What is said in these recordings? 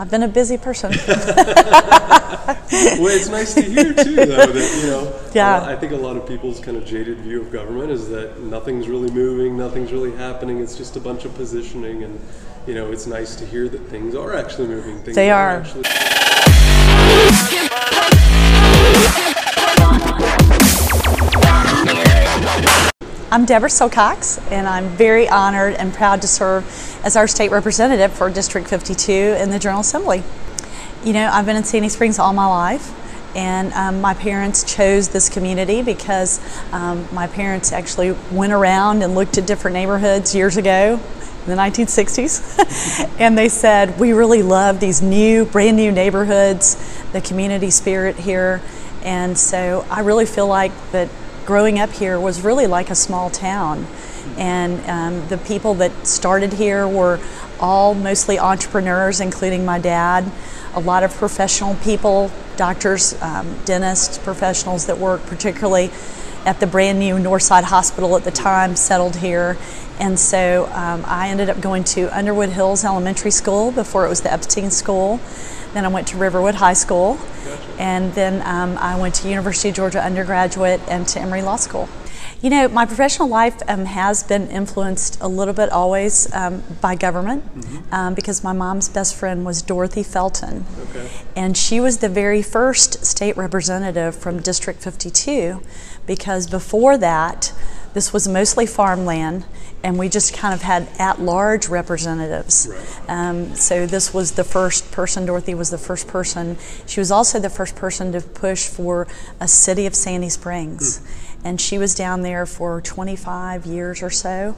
I've been a busy person. well, it's nice to hear too, though, that you know. Yeah. I think a lot of people's kind of jaded view of government is that nothing's really moving, nothing's really happening. It's just a bunch of positioning, and you know, it's nice to hear that things are actually moving. Things They are. actually. I'm Deborah Silcox, and I'm very honored and proud to serve as our state representative for District 52 in the General Assembly. You know, I've been in Sandy Springs all my life, and um, my parents chose this community because um, my parents actually went around and looked at different neighborhoods years ago in the 1960s, and they said, We really love these new, brand new neighborhoods, the community spirit here. And so I really feel like that growing up here was really like a small town. And um, the people that started here were all mostly entrepreneurs, including my dad. A lot of professional people, doctors, um, dentists, professionals that worked particularly at the brand new Northside Hospital at the time settled here. And so um, I ended up going to Underwood Hills Elementary School before it was the Epstein School. Then I went to Riverwood High School. And then um, I went to University of Georgia undergraduate and to Emory Law School. You know, my professional life um, has been influenced a little bit always um, by government um, because my mom's best friend was Dorothy Felton. Okay. And she was the very first state representative from District 52 because before that, this was mostly farmland and we just kind of had at large representatives. Um, so this was the first person, Dorothy was the first person. She was also the first person to push for a city of Sandy Springs. And she was down there for 25 years or so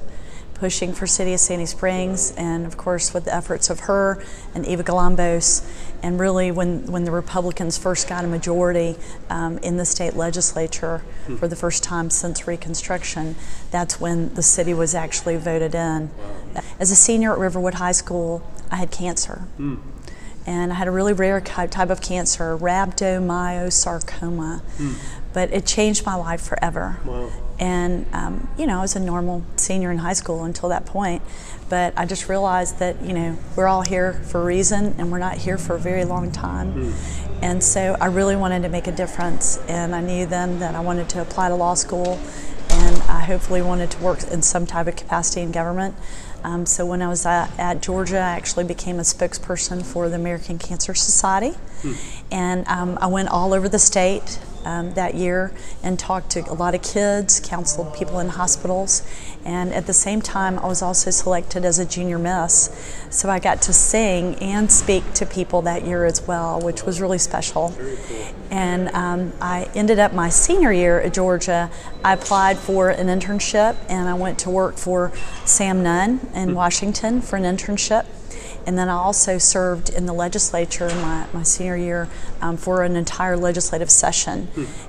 pushing for City of Sandy Springs, and of course with the efforts of her and Eva Galambos, and really when, when the Republicans first got a majority um, in the state legislature hmm. for the first time since Reconstruction, that's when the city was actually voted in. As a senior at Riverwood High School, I had cancer. Hmm. And I had a really rare type of cancer, rhabdomyosarcoma. Hmm. But it changed my life forever. Wow. And, um, you know, I was a normal senior in high school until that point. But I just realized that, you know, we're all here for a reason and we're not here for a very long time. And so I really wanted to make a difference. And I knew then that I wanted to apply to law school and I hopefully wanted to work in some type of capacity in government. Um, so when I was at, at Georgia, I actually became a spokesperson for the American Cancer Society. And um, I went all over the state um, that year and talked to a lot of kids, counseled people in hospitals, and at the same time, I was also selected as a junior miss. So I got to sing and speak to people that year as well, which was really special. And um, I ended up my senior year at Georgia. I applied for an internship and I went to work for Sam Nunn in Washington for an internship. And then I also served in the legislature my, my senior year um, for an entire legislative session.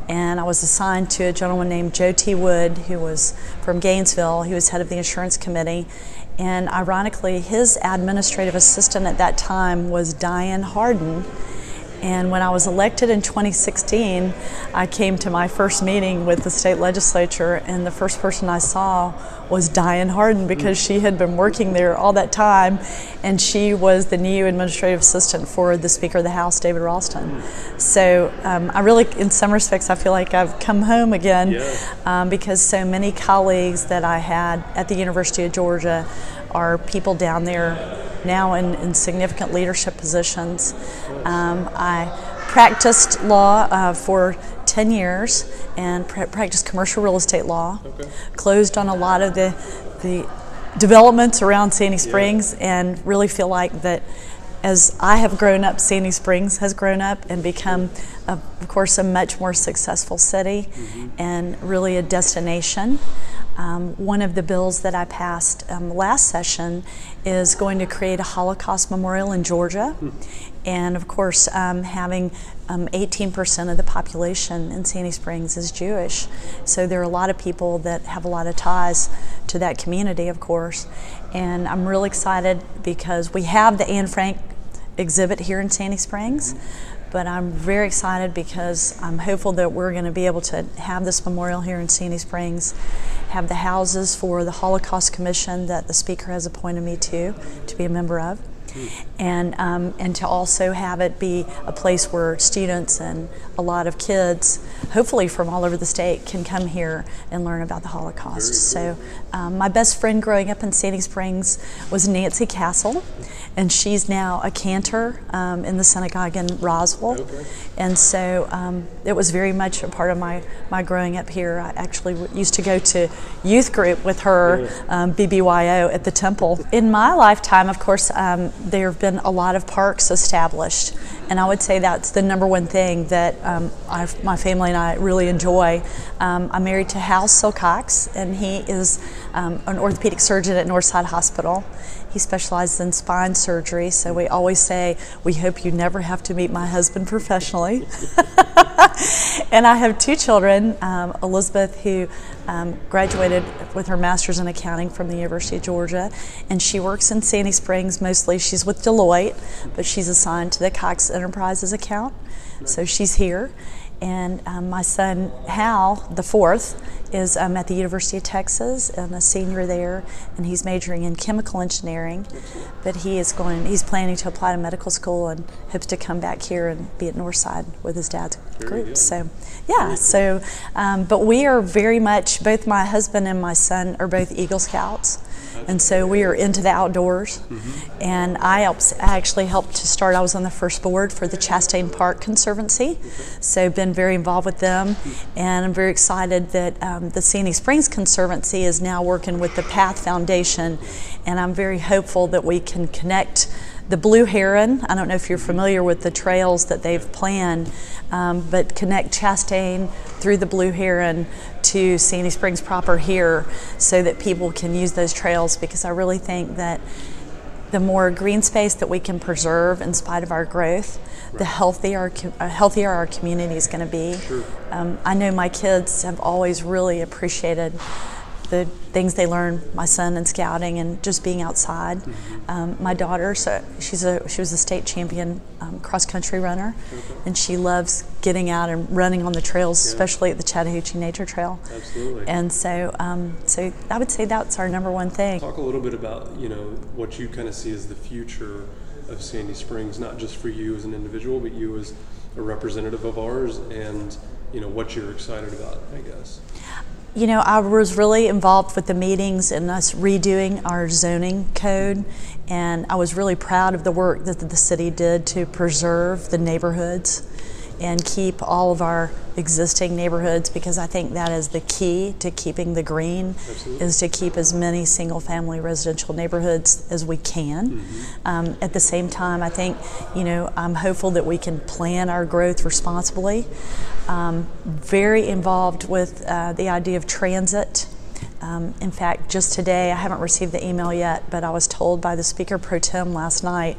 And I was assigned to a gentleman named Joe T. Wood, who was from Gainesville. He was head of the insurance committee. And ironically, his administrative assistant at that time was Diane Harden. And when I was elected in 2016, I came to my first meeting with the state legislature, and the first person I saw was Diane Harden because she had been working there all that time, and she was the new administrative assistant for the Speaker of the House, David Ralston. So um, I really, in some respects, I feel like I've come home again Yeah. um, because so many colleagues that I had at the University of Georgia are people down there now in, in significant leadership positions. Um, I practiced law uh, for 10 years and pra- practiced commercial real estate law. Closed on a lot of the, the developments around Sandy Springs and really feel like that as I have grown up, Sandy Springs has grown up and become, a, of course, a much more successful city and really a destination. Um, one of the bills that I passed um, last session is going to create a Holocaust memorial in Georgia. And of course, um, having um, 18% of the population in Sandy Springs is Jewish. So there are a lot of people that have a lot of ties to that community, of course. And I'm really excited because we have the Anne Frank exhibit here in Sandy Springs. But I'm very excited because I'm hopeful that we're going to be able to have this memorial here in Sandy Springs, have the houses for the Holocaust Commission that the Speaker has appointed me to, to be a member of. And um, and to also have it be a place where students and a lot of kids, hopefully from all over the state, can come here and learn about the Holocaust. So, um, my best friend growing up in Sandy Springs was Nancy Castle, and she's now a cantor um, in the synagogue in Roswell. Okay. And so um, it was very much a part of my, my growing up here. I actually used to go to youth group with her, um, BBYO, at the temple. In my lifetime, of course, um, there have been a lot of parks established. And I would say that's the number one thing that um, my family and I really enjoy. Um, I'm married to Hal Silcox, and he is um, an orthopedic surgeon at Northside Hospital. He specializes in spine surgery, so we always say, We hope you never have to meet my husband professionally. and I have two children um, Elizabeth, who um, graduated with her master's in accounting from the University of Georgia, and she works in Sandy Springs mostly. She's with Deloitte, but she's assigned to the Cox Enterprises account, so she's here. And um, my son Hal, the fourth, is um, at the University of Texas and a senior there, and he's majoring in chemical engineering. But he is going, he's planning to apply to medical school and hopes to come back here and be at Northside with his dad's group. good. So, yeah, so, um, but we are very much, both my husband and my son are both Eagle Scouts. And so we are into the outdoors. And I, helped, I actually helped to start, I was on the first board for the Chastain Park Conservancy. So been very involved with them. And I'm very excited that um, the Sandy Springs Conservancy is now working with the Path Foundation. And I'm very hopeful that we can connect the Blue Heron. I don't know if you're familiar with the trails that they've planned, um, but connect Chastain through the Blue Heron to Sandy Springs proper here so that people can use those trails because I really think that the more green space that we can preserve in spite of our growth, the healthier our, uh, healthier our community is going to be. Um, I know my kids have always really appreciated the things they learn. My son in scouting and just being outside. Um, my daughter, so she's a she was a state champion um, cross country runner, and she loves getting out and running on the trails, especially at the Chattahoochee Nature Trail. Absolutely. And so, um, so I would say that's our number one thing. Talk a little bit about you know what you kind of see as the future of Sandy Springs, not just for you as an individual, but you as a representative of ours, and you know what you're excited about. I guess. You know, I was really involved with the meetings and us redoing our zoning code, and I was really proud of the work that the city did to preserve the neighborhoods and keep all of our existing neighborhoods because I think that is the key to keeping the green Absolutely. is to keep as many single family residential neighborhoods as we can. Um, at the same time, I think, you know, I'm hopeful that we can plan our growth responsibly. Um, very involved with uh, the idea of transit. Um, in fact, just today, I haven't received the email yet, but I was told by the Speaker Pro Tem last night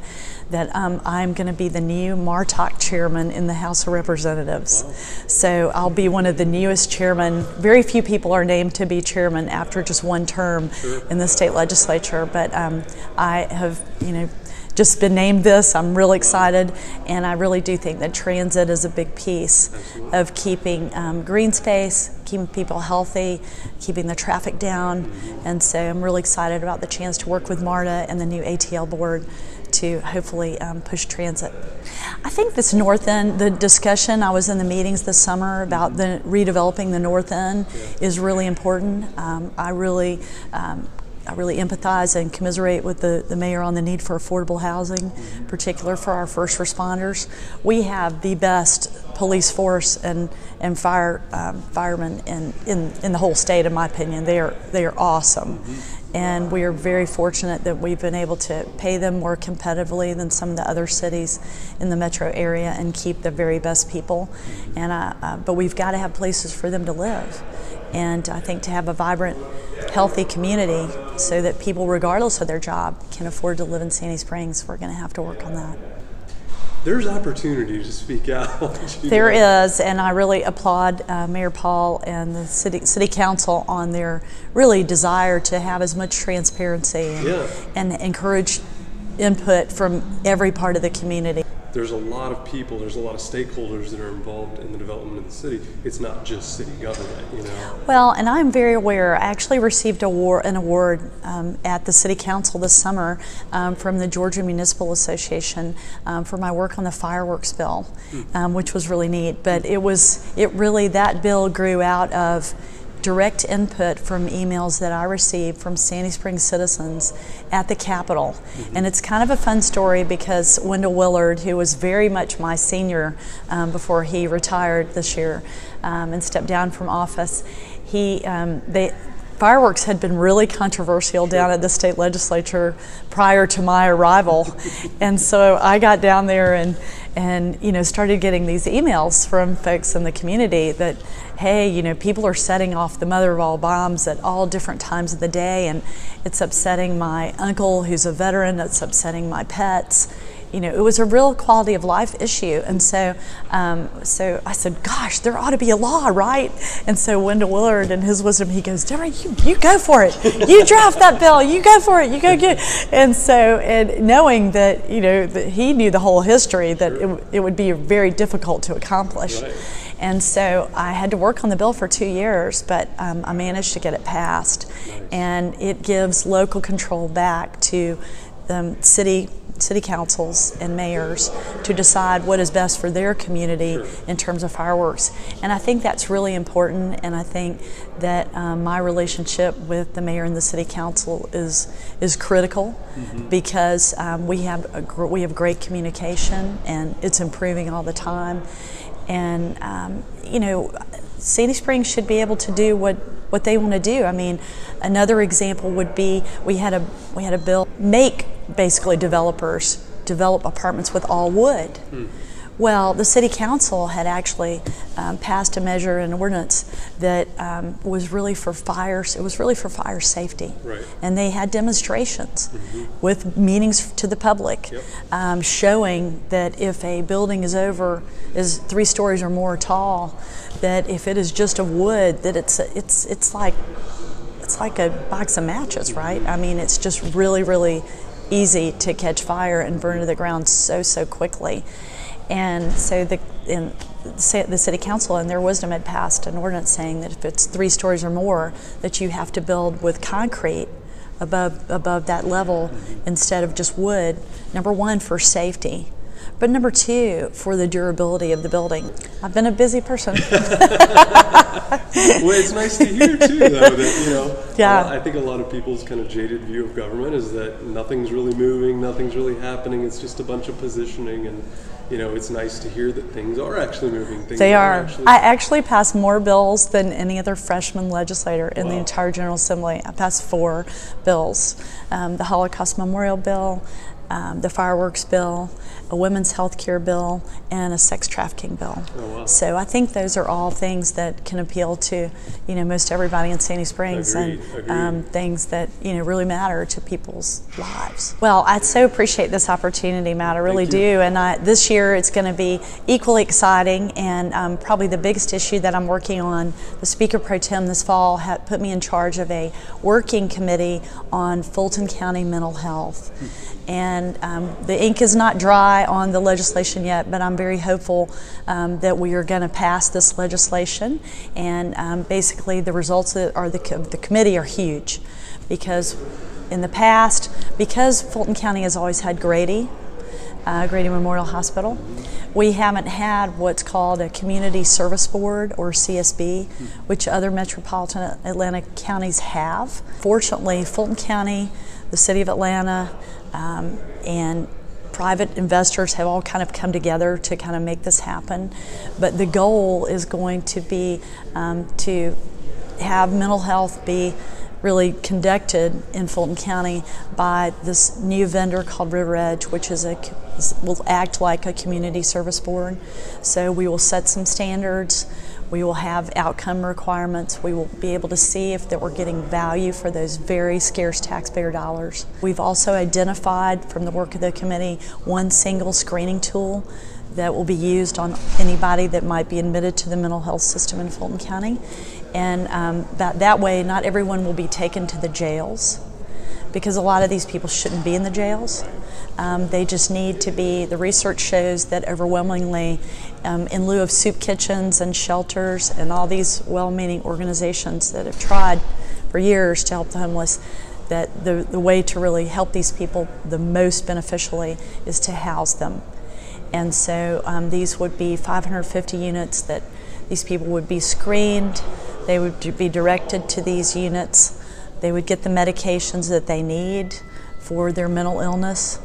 that um, I'm going to be the new MARTOC chairman in the House of Representatives. So I'll be one of the newest chairmen. Very few people are named to be chairman after just one term in the state legislature, but um, I have, you know, just been named this. I'm really excited, and I really do think that transit is a big piece of keeping um, green space, keeping people healthy, keeping the traffic down, and so I'm really excited about the chance to work with MARTA and the new ATL board to hopefully um, push transit. I think this north end, the discussion, I was in the meetings this summer about the redeveloping the north end is really important. Um, I really um, I really empathize and commiserate with the, the mayor on the need for affordable housing, in particular for our first responders. We have the best police force and, and fire um, firemen in, in, in the whole state, in my opinion. They are, they are awesome. And we are very fortunate that we've been able to pay them more competitively than some of the other cities in the metro area and keep the very best people. And uh, uh, but we've got to have places for them to live. And I think to have a vibrant, healthy community so that people, regardless of their job, can afford to live in Sandy Springs, we're going to have to work on that. There's opportunity to speak out. There know. is, and I really applaud uh, Mayor Paul and the city city council on their really desire to have as much transparency and, Yeah. and encourage input from every part of the community. There's a lot of people, there's a lot of stakeholders that are involved in the development of the city. It's not just city government, you know. Well, and I'm very aware. I actually received award, an award um, at the City Council this summer um, from the Georgia Municipal Association um, for my work on the fireworks bill, um, which was really neat. But it was it really that bill grew out of direct input from emails that I received from Sandy Springs citizens at the Capitol. Mm-hmm. And it's kind of a fun story because Wendell Willard, who was very much my senior um, before he retired this year um, and stepped down from office, he um, they fireworks had been really controversial down at the state legislature prior to my arrival. and so I got down there and and you know started getting these emails from folks in the community that hey you know people are setting off the mother of all bombs at all different times of the day. And it's upsetting my uncle who's a veteran. It's upsetting my pets you know, it was a real quality of life issue. And so, um, so I said, gosh, there ought to be a law, right? And so Wendell Willard, in his wisdom, he goes, Deborah, you, you go for it. You draft that bill. You go for it. You go get it. And so, and knowing that, you know, that he knew the whole history, that it, it would be very difficult to accomplish. Right. And so I had to work on the bill for two years, but um, I managed to get it passed. Nice. And it gives local control back to um, city city councils and mayors to decide what is best for their community Sure. in terms of fireworks. And I think that's really important. And I think that um, my relationship with the mayor and the city council is is critical because um, we have a, gr- we have great communication and it's improving all the time. And um, you know, Sandy Springs should be able to do what what they want to do. I mean, another example would be we had a we had a bill make basically developers develop apartments with all wood. Well, the city council had actually um, passed a measure, and ordinance that um, was really for fires. It was really for fire safety, Right. and they had demonstrations with meetings to the public, Yep. um, showing that if a building is over is three stories or more tall, that if it is just of wood, that it's it's it's like it's like a box of matches, right? I mean, it's just really, really easy to catch fire and burn to the ground so, so quickly. And so the, the city council, in their wisdom, had passed an ordinance saying that if it's three stories or more, that you have to build with concrete above above that level instead of just wood. Number one, for safety. But number two, for the durability of the building. I've been a busy person. well, it's nice to hear too, though, that you know. Yeah. I think a lot of people's kind of jaded view of government is that nothing's really moving, nothing's really happening. It's just a bunch of positioning, and you know, it's nice to hear that things are actually moving. Things They are. Actually, I actually passed more bills than any other freshman legislator in the entire General Assembly. I passed four bills um, the Holocaust Memorial Bill, um, the fireworks bill, a women's health care bill, and a sex trafficking bill. Oh, wow. So I think those are all things that can appeal to you know most everybody in Sandy Springs Agreed, and agreed. um, things that you know really matter to people's lives. Well, I so appreciate this opportunity, Matt. I really do. And I, this year it's going to be equally exciting and um, probably the biggest issue that I'm working on. The Speaker Pro Tem this fall ha- put me in charge of a working committee on Fulton County mental health. And um, the ink is not dry on the legislation yet, but I'm very hopeful um, that we are going to pass this legislation. And um, basically, the results that are the, the committee are huge because in the past, because Fulton County has always had Grady, uh, Grady Memorial Hospital. We haven't had what's called a Community Service Board or CSB, which other metropolitan Atlanta counties have. Fortunately, Fulton County, the City of Atlanta, um, and private investors have all kind of come together to kind of make this happen. But the goal is going to be um, to have mental health be really conducted in Fulton County by this new vendor called River Edge, which is a will act like a community service board. So we will set some standards. We will have outcome requirements. We will be able to see if that we're getting value for those very scarce taxpayer dollars. We've also identified from the work of the committee one single screening tool that will be used on anybody that might be admitted to the mental health system in Fulton County. And um, that, that way, not everyone will be taken to the jails because a lot of these people shouldn't be in the jails. Um, they just need to be, the research shows that overwhelmingly, um, in lieu of soup kitchens and shelters and all these well meaning organizations that have tried for years to help the homeless, that the, the way to really help these people the most beneficially is to house them. And so um, these would be 550 units that these people would be screened, they would be directed to these units, they would get the medications that they need for their mental illness.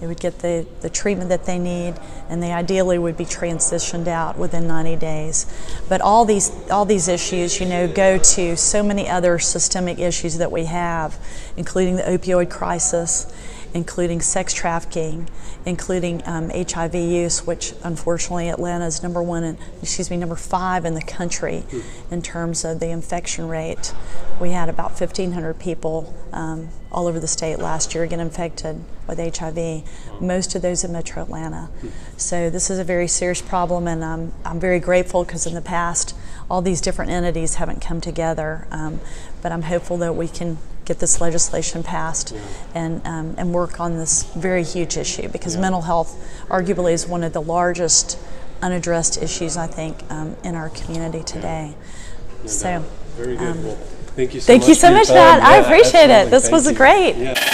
They would get the, the treatment that they need, and they ideally would be transitioned out within 90 days. But all these all these issues, you know, go to so many other systemic issues that we have, including the opioid crisis, including sex trafficking, including um, HIV use, which unfortunately Atlanta is number one, in, excuse me, number five in the country in terms of the infection rate. We had about 1,500 people um, all over the state last year get infected with HIV, most of those in metro Atlanta. So this is a very serious problem, and um, I'm very grateful because in the past, all these different entities haven't come together. Um, but I'm hopeful that we can get this legislation passed yeah. and, um, and work on this very huge issue because yeah. mental health arguably is one of the largest unaddressed issues I think um, in our community today. No so, very good. Um, well, thank you so thank much. you so much, Matt. I appreciate it. This thank was you. great.